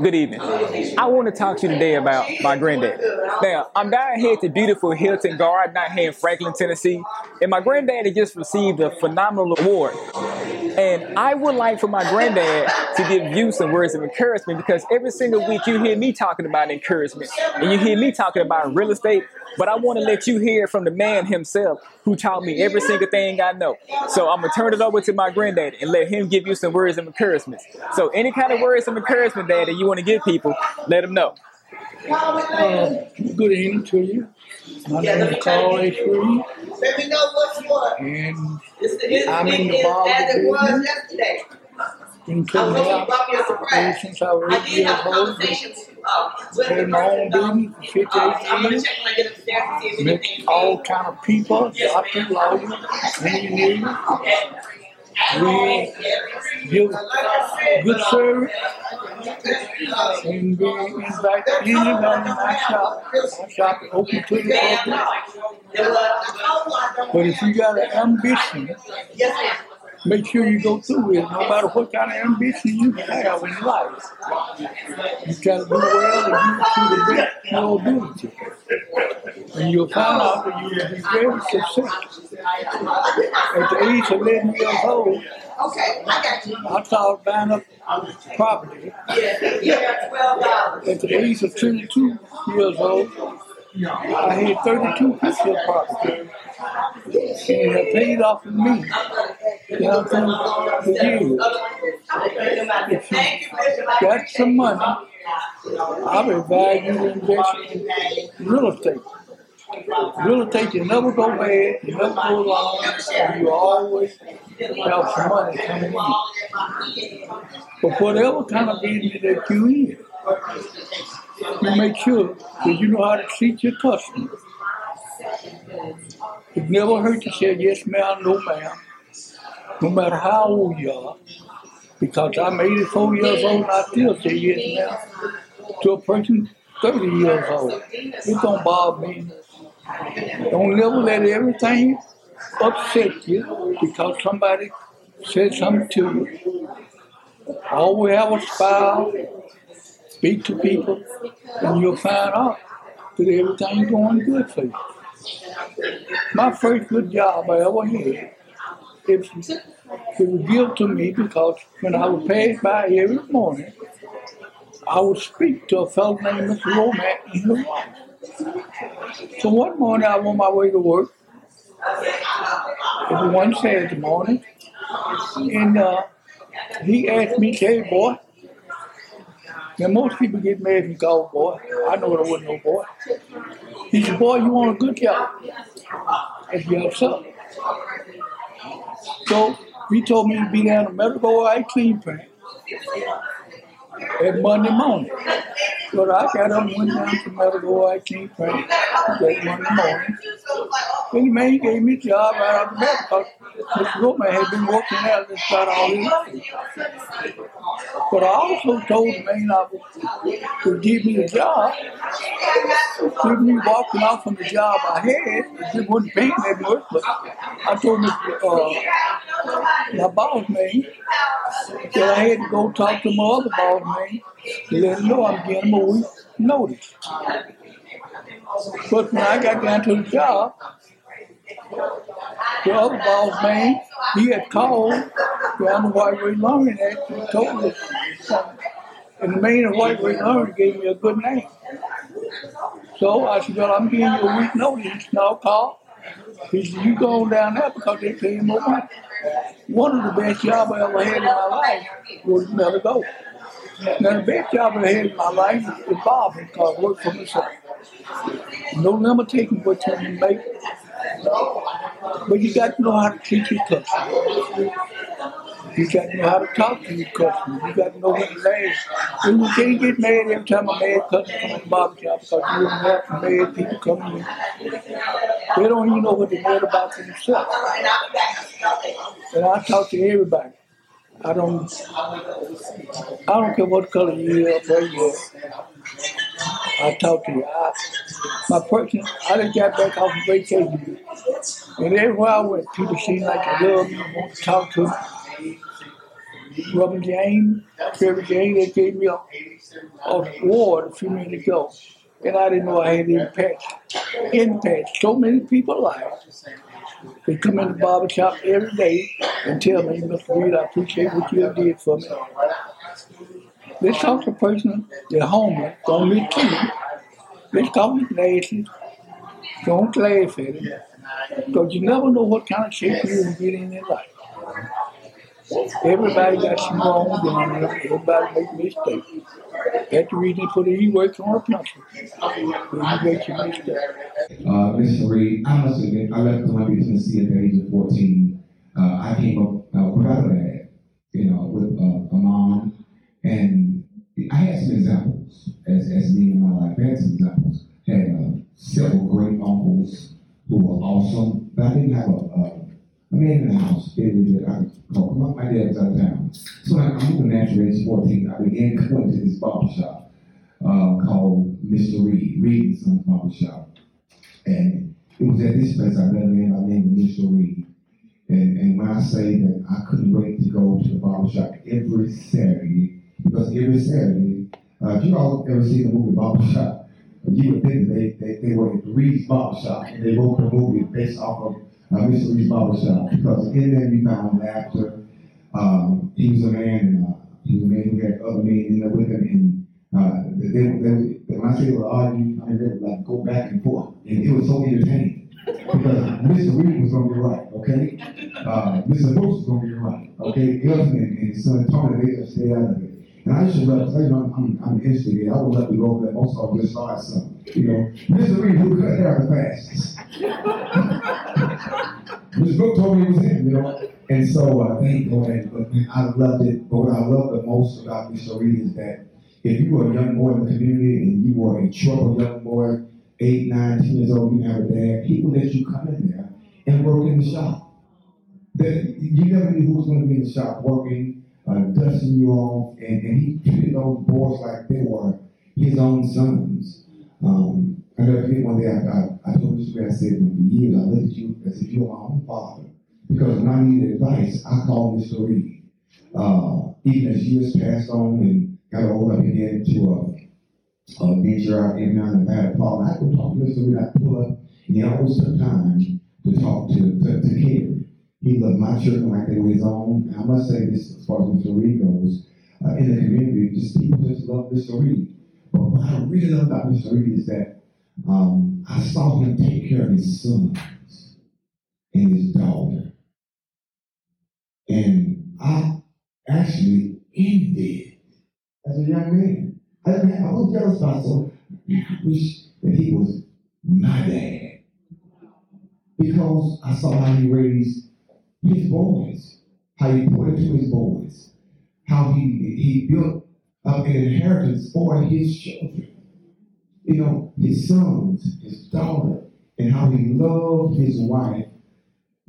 Good evening. I want to talk to you today about my granddad. Now, I'm down here at the beautiful Hilton Garden out here in Franklin, Tennessee, and my granddaddy just received a phenomenal award. And I would like for my granddad to give you some words of encouragement because every single week you hear me talking about encouragement and you hear me talking about real estate, but I want to let you hear from the man himself who taught me every single thing I know. So I'm gonna turn it over to my granddad and let him give you some words of encouragement. So any kind of words of encouragement, Dad, that you want to give people, let them know. Uh, good evening to you. My name is Carl. Shree, Let me know what's what. and It's, it's, I'm in the ball as it was yesterday. I hope you brought me a surprise. since I was I did have a conversation uh, with the Had my own person. business for 58 Uh, I'm gonna years. check when I get upstairs to see if Met anything all kind of people, doctors, lawyers, engineers. We give good service and we invite anybody in my shop. My shop is open to the public. But if you got an ambition, Yes, make sure you go through it, no matter what kind of ambition you have in life. You try to do well and do the best of your ability. And you'll find out that you will be very successful. At the age of 11 years old, Okay, I got you. I started buying up property. Yeah, yeah, twelve dollars. At the age of 22 years old, I had 32 pieces of property. And it paid off for me down through the years. If you got some money, I would advise you to invest in real estate. Real estate, you never go bad, you never go wrong, and you always have some money coming in. But whatever kind of business that you in, you make sure that you know how to treat your customers. It never hurt to say yes ma'am, no ma'am, no matter how old you are. Because I'm 84 years old and I still say yes ma'am to a person 30 years old. It don't bother me. Don't never let everything upset you because somebody said something to you. Always have a smile, speak to people, and you'll find out that everything's going good for you. My first good job I ever had, it, it was given to me because when I would pass by every morning, I would speak to a fellow named Mr. Romack in the office. So one morning I was on my way to work. It was one Saturday morning. And uh, he asked me, hey boy, now most people get mad if you call boy. I know there wasn't no boy. He said, boy, you want a good job? I said, yes, sir. So he told me to be down at Medical Eye Clean Plant at Monday morning. So I got up went down to Medical Eye Clean Plant that the morning. And the man gave me a job right out the back because Mr. Roman had been working there this about all his life. But I also told the man I would, would give me a job. Give me walking off from the job I had. It wasn't paying that much, but I told Mr. Uh, my boss man that I had to go talk to my other boss man let him know I'm getting a week's notice. But when I got down to the job, the other boss man, he had called down the White Ray Learning Act and told us something. And the man of White Ray Learning gave me a good name. So I said, well, I'm giving you a week notice. Now call. He said, you go down there because they pay more money. One of the best jobs I ever had in my life was never go. Now the best job I had in my life was barbering because I worked for myself. No limitation what you can make. But you got to know how to treat your customers. You got to know how to talk to your customers. You got to know laugh. And you can't get mad every time a mad customer comes to barber shop because you don't have some mad people coming in. They don't even know what they're mad about themselves. And I talk to everybody. I don't I don't care what color you are, where you are. I talk to you. I, my person, I just got back off of vacation. And everywhere I went, people seemed like they loved me, want to talk to me. Robin James, Trevor James, they gave me a, award a few minutes ago. And I didn't know I had impact. Impact so many people lives. They come in the barber shop every day and tell me, Mr. Reed, I appreciate what you did for me. Let's talk to a person that's homeless, don't be cute. Let's talk to nasty. Don't laugh at it. Because you never know what kind of shape you will get in in life. Everybody got some wrong doing there. Everybody make mistakes. That's the reason they put E work on a pencil. When you make your mistake. Uh, Mr. Reed, I must admit, I left Columbia, Tennessee at the age of 14. Uh, I came up uh, without a dad, you know, with uh, a mom. And I had some examples as, as me in my life. I had some examples. Had uh, several great uncles who were awesome, but I didn't have a, a, a man in the house really that I could call. My, my dad was out of town. So I to Nashville at age 14, I began going to this barber shop uh, called Mr. Reed, Reed and Sons Barber Shop. And it was at this place I met a man by the name of Mr. Reed. And, and when I say that I couldn't wait to go to the barber shop every Saturday, because every Saturday, uh, if you all ever seen the movie Barber Shop, you would think that they, they, they were at Reed's Barber Shop and they wrote the movie based off of uh, Mr. Reed's Barber Shop because in there you found laughter. Um, he was a man, and uh, he was a man who had other men in there with him, and uh, they, they, they, when I say they would argue, I mean, they would like go back and forth, and it was so entertaining because Mr. Reed was gonna be right, okay? Uh, Mr. Brooks was gonna be right, okay? Elton and, and son Tony, they just stay out of it. And I to love, you I'm, I'm instigator. I would love to go over there. Most of just start something, you know. Mr. Reed, who cut hair the fastest? Mr. Brooks told me it was him, you know. And so uh, they go ahead, but I loved it. But what I love the most about Mr. Reed is that if you were a young boy in the community and you were a troubled young boy, eight, nine, ten years old, you have a dad, would let you come in there and work in the shop. That you never knew who was going to be in the shop working, uh, dusting you off, and, and he treated those boys like they were his own sons. Um, I never forget one day I, I, I told Mr. Reed, I said, for years I looked at you as if you were my own father. Because when I needed advice, I called Mr. Reed. Uh, even as years passed on and got older, I began to uh, uh, venture out in had a problem. I would talk to Mr. Reed. I pull up, and he always took time to talk to to, to. He loved my children like they were his own. I must say this as far as Mr. Reed goes, uh, in the community, just people just love Mr. Reed. But what I really love about Mr. Reed is that um, I saw him take care of his sons and his daughter. And I actually envied as a young man. I, I was jealous about so I wish that he was my dad. Because I saw how he raised his boys, how he poured into his boys, how he he built up an inheritance for his children. You know, his sons, his daughter, and how he loved his wife.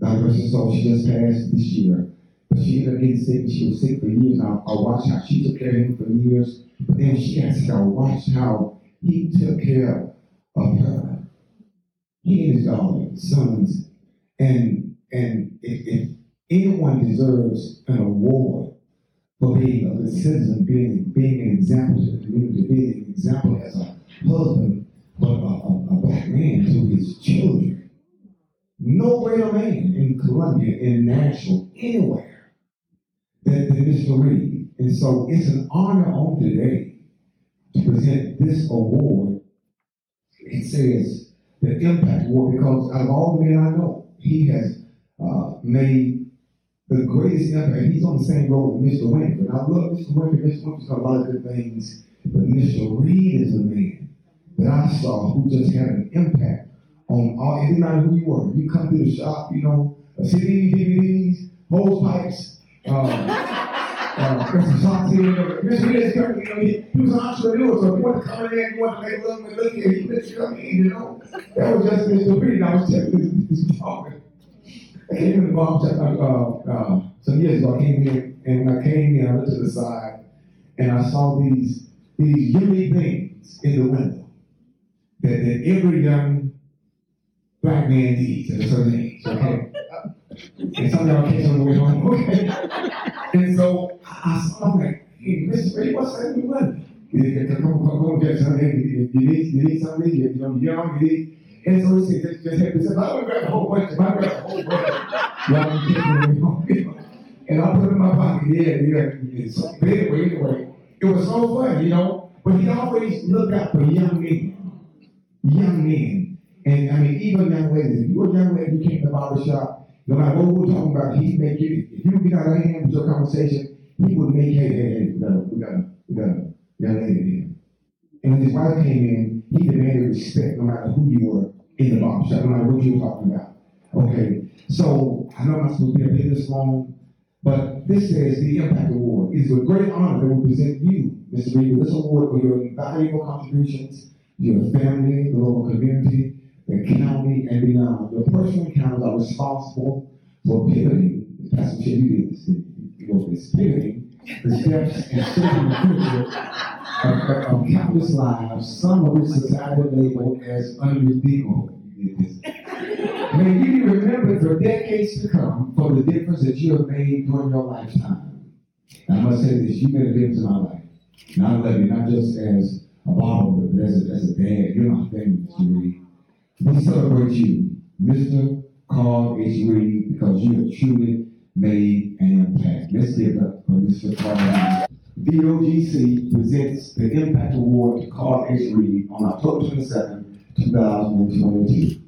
God rest her soul, she just passed this year. But she ended up getting sick, and she was sick for years. I, I watched how she took care of him for years. But then she got sick, I watched how he took care of her. He and his daughter, sons. And and if, if anyone deserves an award for being a good citizen, being being an example to the community, being an example as a husband, but a, a, a black man to his children. No greater man in Columbia, in Nashville, anywhere than, than Mr. Reed. And so it's an honor on today to present this award. It says the Impact Award because out of all the men I know, he has uh, made the greatest impact. He's on the same road with Mr. Winfrey. I love Mr. Winfrey. Mr. Winfrey's done a lot of good things, but Mr. Reed is a man that I saw who just had an impact on all. It didn't matter who you were. You come to the shop, you know, CDs, DVDs, hose pipes. Uh, uh, Mr. Reed is coming, you know, he, he was an entrepreneur, so if you want to come in there, you want to make a little bit he let you in, you know. That was just Mr. Reed. I was telling this, this talking. I came in the barber shop uh, uh, some years ago. I came here and I came in, I looked to the side, and I saw these these unique things in the window. that, that every young black man needs at a certain age, okay? And some of y'all catch on the way home, okay? And so I, saw him like, hey, Mr. Ray, what's that new money? You need come, come, come, get something. You need, you need something. You, you know, you're young, you need. And so he said, just, just. He said, I'm gonna grab a whole bunch. Gonna grab a whole bunch. And I put it in my pocket. Yeah, yeah. It's so big, but anyway, it was so fun, you know. But he always looked out for young men, young men. And I mean, even young ladies. If you were a young lady, you came to the barber shop, no matter what we were talking about, he'd make you, if you get out of hand with your conversation, he would make, hey, hey, hey, we got we got we got a young lady here. And when his wife came in, he demanded respect no matter who you were in the barber shop, no matter what you talking about. Okay, so I know I'm not supposed to be up here this long, but this says the Impact Award. Is a great honor that we present you, Mr. Reed, with this award for your invaluable contributions to your family, the local community, the county, and beyond. Your personal encounters are responsible for pivoting, Pastor Chip, you did you wrote this, pivoting the steps and the future of, of, countless lives, some of which society labeled as unredeemable. May you be remembered for decades to come for the difference that you have made during your lifetime. I must say this, you've made a difference in my life. And I love you, not just as a barber, but as a, as a dad. You're my family, Mr. We celebrate you, Mr. Carl H. Reed, because you have truly made an impact. Let's give up for Mr. Carl presents the Impact Award to Carl H. Reed on October 27, 2022.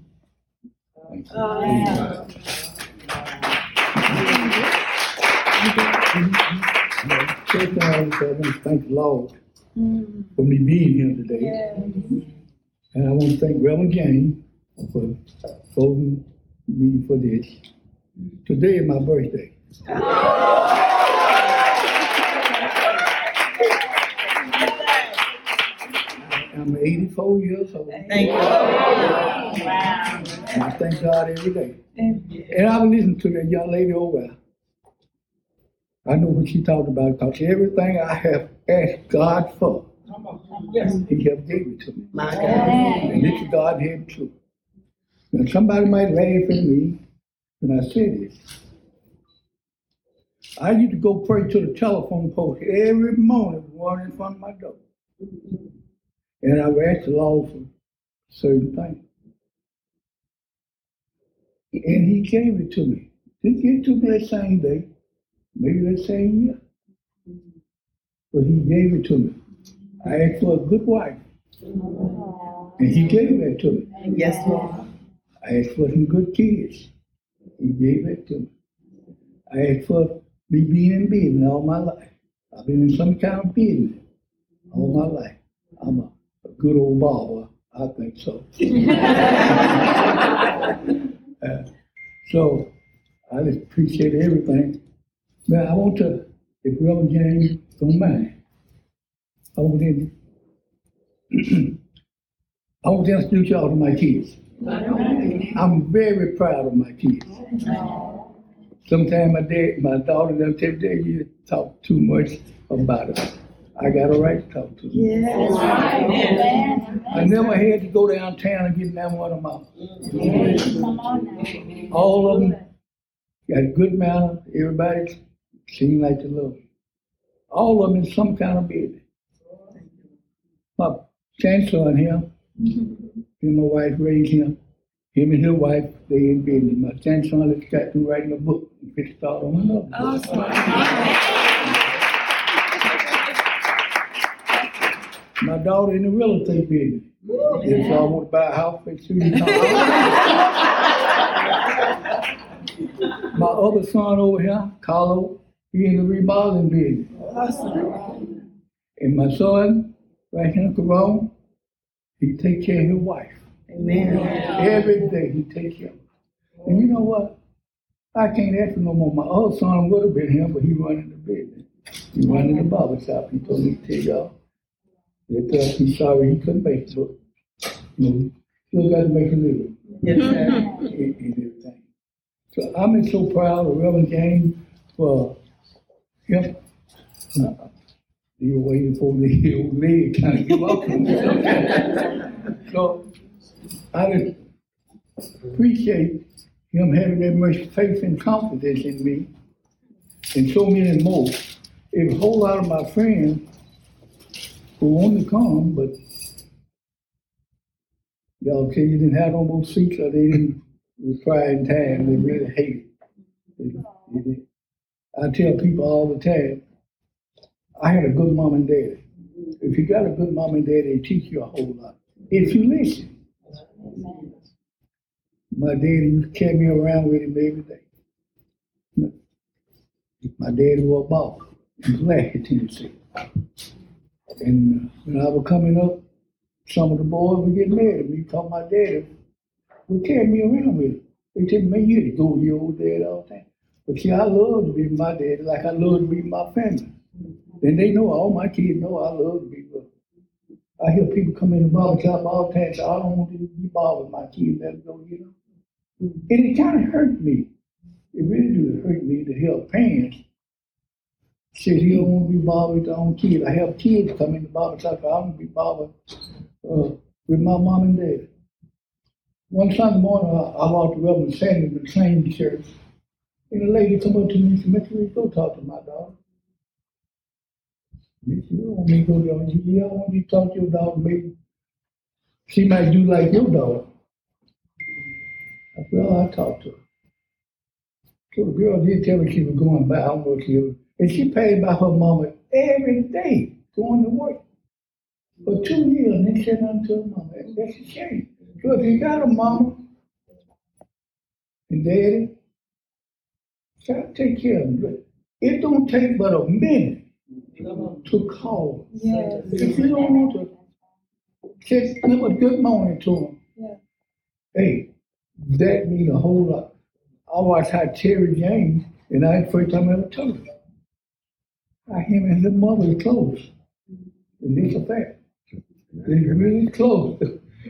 First thing I want to say, I want to thank the Lord for me being here today. And I want to thank Reverend James for voting me for this. Mm. Today is my birthday. I'm 84 years old. Thank you. And I thank God every day. And I was listening to that young lady over there. I know what she talked about because everything I have asked God for, He have gave it to me. My God. And this is God had too. Now somebody might laugh at me when I say this. I used to go pray to the telephone post every morning, one in front of my door. And I would ask the Lord for certain things. And he gave it to me. Didn't give it to me that same day, maybe that same year. But he gave it to me. I asked for a good wife. And he gave that to me. Yes, Lord. I asked for some good kids. He gave it to me. I asked for me being in business all my life. I've been in some kind of business all my life. I'm a, a good old barber. I think so. Uh, so I just appreciate everything. But I want to, if Reverend James don't mind, I want to, I want to introduce y'all to my kids. I'm very proud of my kids. Sometimes my dad, my daughter, they'll tell me, you talk too much about it. I got a right to talk to them. Yes. I never had to go downtown and get down one of them. All of them got good manner. Everybody seemed like they love me. All of them in some kind of business. My grandson here, him and my wife raised him. Him and his wife, they in business. My grandson has got to writing a book. He start on another book. My daughter in the real estate business. If I want to buy a house, make sure you know. My other son over here, Carlo, he in the remodeling business. Awesome. And my son, right here, Jerome, he take care of his wife. Amen. Every day he take care of her. And you know what? I can't ask for no more. My other son would have been here, but he running the business. He running the barber shop. He told me to tell y'all that uh, he's sorry he couldn't make it, but you know, still got to make a living Yes, sir. and, and everything. So I'm so proud of Reverend James for him. Uh, you were waiting for me old lady kind of give up. on me. so I just appreciate him having that much faith and confidence in me and so many more. If a whole lot of my friends who want to come, but y'all say you didn't have no more seats or they didn't reply in time, they really hate it. They- they. I tell people all the time, I had a good mom and dad. If you got a good mom and dad, they teach you a whole lot. If you listen. My daddy to carry me around with him every day. My daddy was a boss in Pulaski, Tennessee. And uh, when I was coming up, some of the boys would get mad at me, call my daddy would carry me around with him. They tell me, you to go with your old dad all the time. But see, I love to be my daddy like I love to be my family. And they know, all my kids know I love to be with them. I hear people come in the barber shop all the time, say, I don't want to be bothered with my kids, let them go get them. And it kind of hurt me. It really do hurt me to hear parents say he don't want to be bothered with their own kids. I have kids come in the barber shop, I don't want to be bothered uh, with my mom and dad. One Sunday morning, I, I walked to Reverend Sanders in the same church, and a lady come up to me and said, Mr. Reed, go talk to my daughter. You want me to go down. You don't want me to talk to your daughter, maybe. She might do like your daughter. I said, well, I talked to her. So the girl did tell me she was going by, I don't know if she was, and she paid by her mama every day going to work for two years and then said nothing to her mama. That's a shame. So if you got a mama and daddy, try to take care of them. It don't take but a minute to call. Yes. If you don't want to, just give a good morning to them. Yeah. Hey, that mean a whole lot. I watched how Terry James, and I first time I ever told him. How him and his mother are close. And this a fact. They're really close.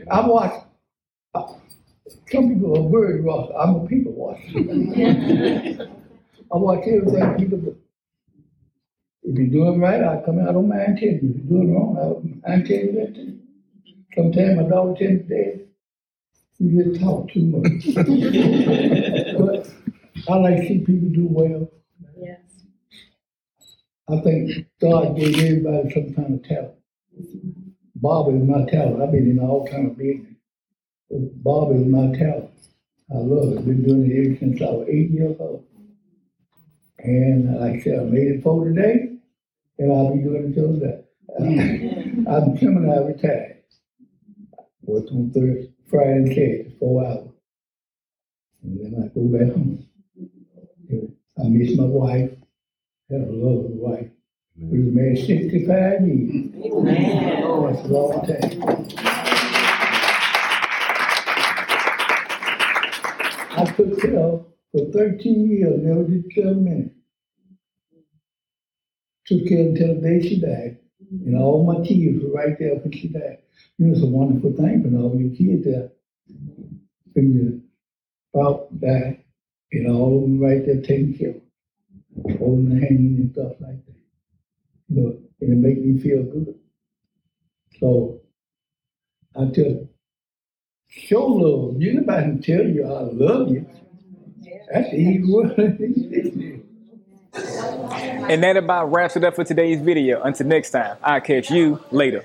I watched, uh, some people are bird watchers. I'm a people watcher. I watch everything people do. If you're doing right, I come out, I don't mind telling you. If you're doing wrong, I don't mind telling you that too. Sometimes my daughter tells me, you just talk too much. but I like to see people do well. Yes. I think God gave everybody some kind of talent. Bob is my talent. I've been in all kind of business. But Bob is my talent. I love it. Been doing it ever since I was eight years old. And like I said, I made it for today, and I'll be doing it till that. Mm-hmm. I'm coming. Gemini retired. Worked on Thursday, Friday, and Saturday, four hours. And then I go back home. I miss my wife. Had a lovely wife. We was married sixty-five years. Oh, that's a long time. I took care for thirteen years, never did kill a minute. Took until the day she died. And all my kids were right there when she died. You know, it's a wonderful thing when all your kids there. When your spouse died, and all of them right there taking care of holding the hand and stuff like that. You know, and it made me feel good. So I just show love. Anybody can tell you I love you. That's easy. And that about wraps it up for today's video. Until next time, I'll catch you later.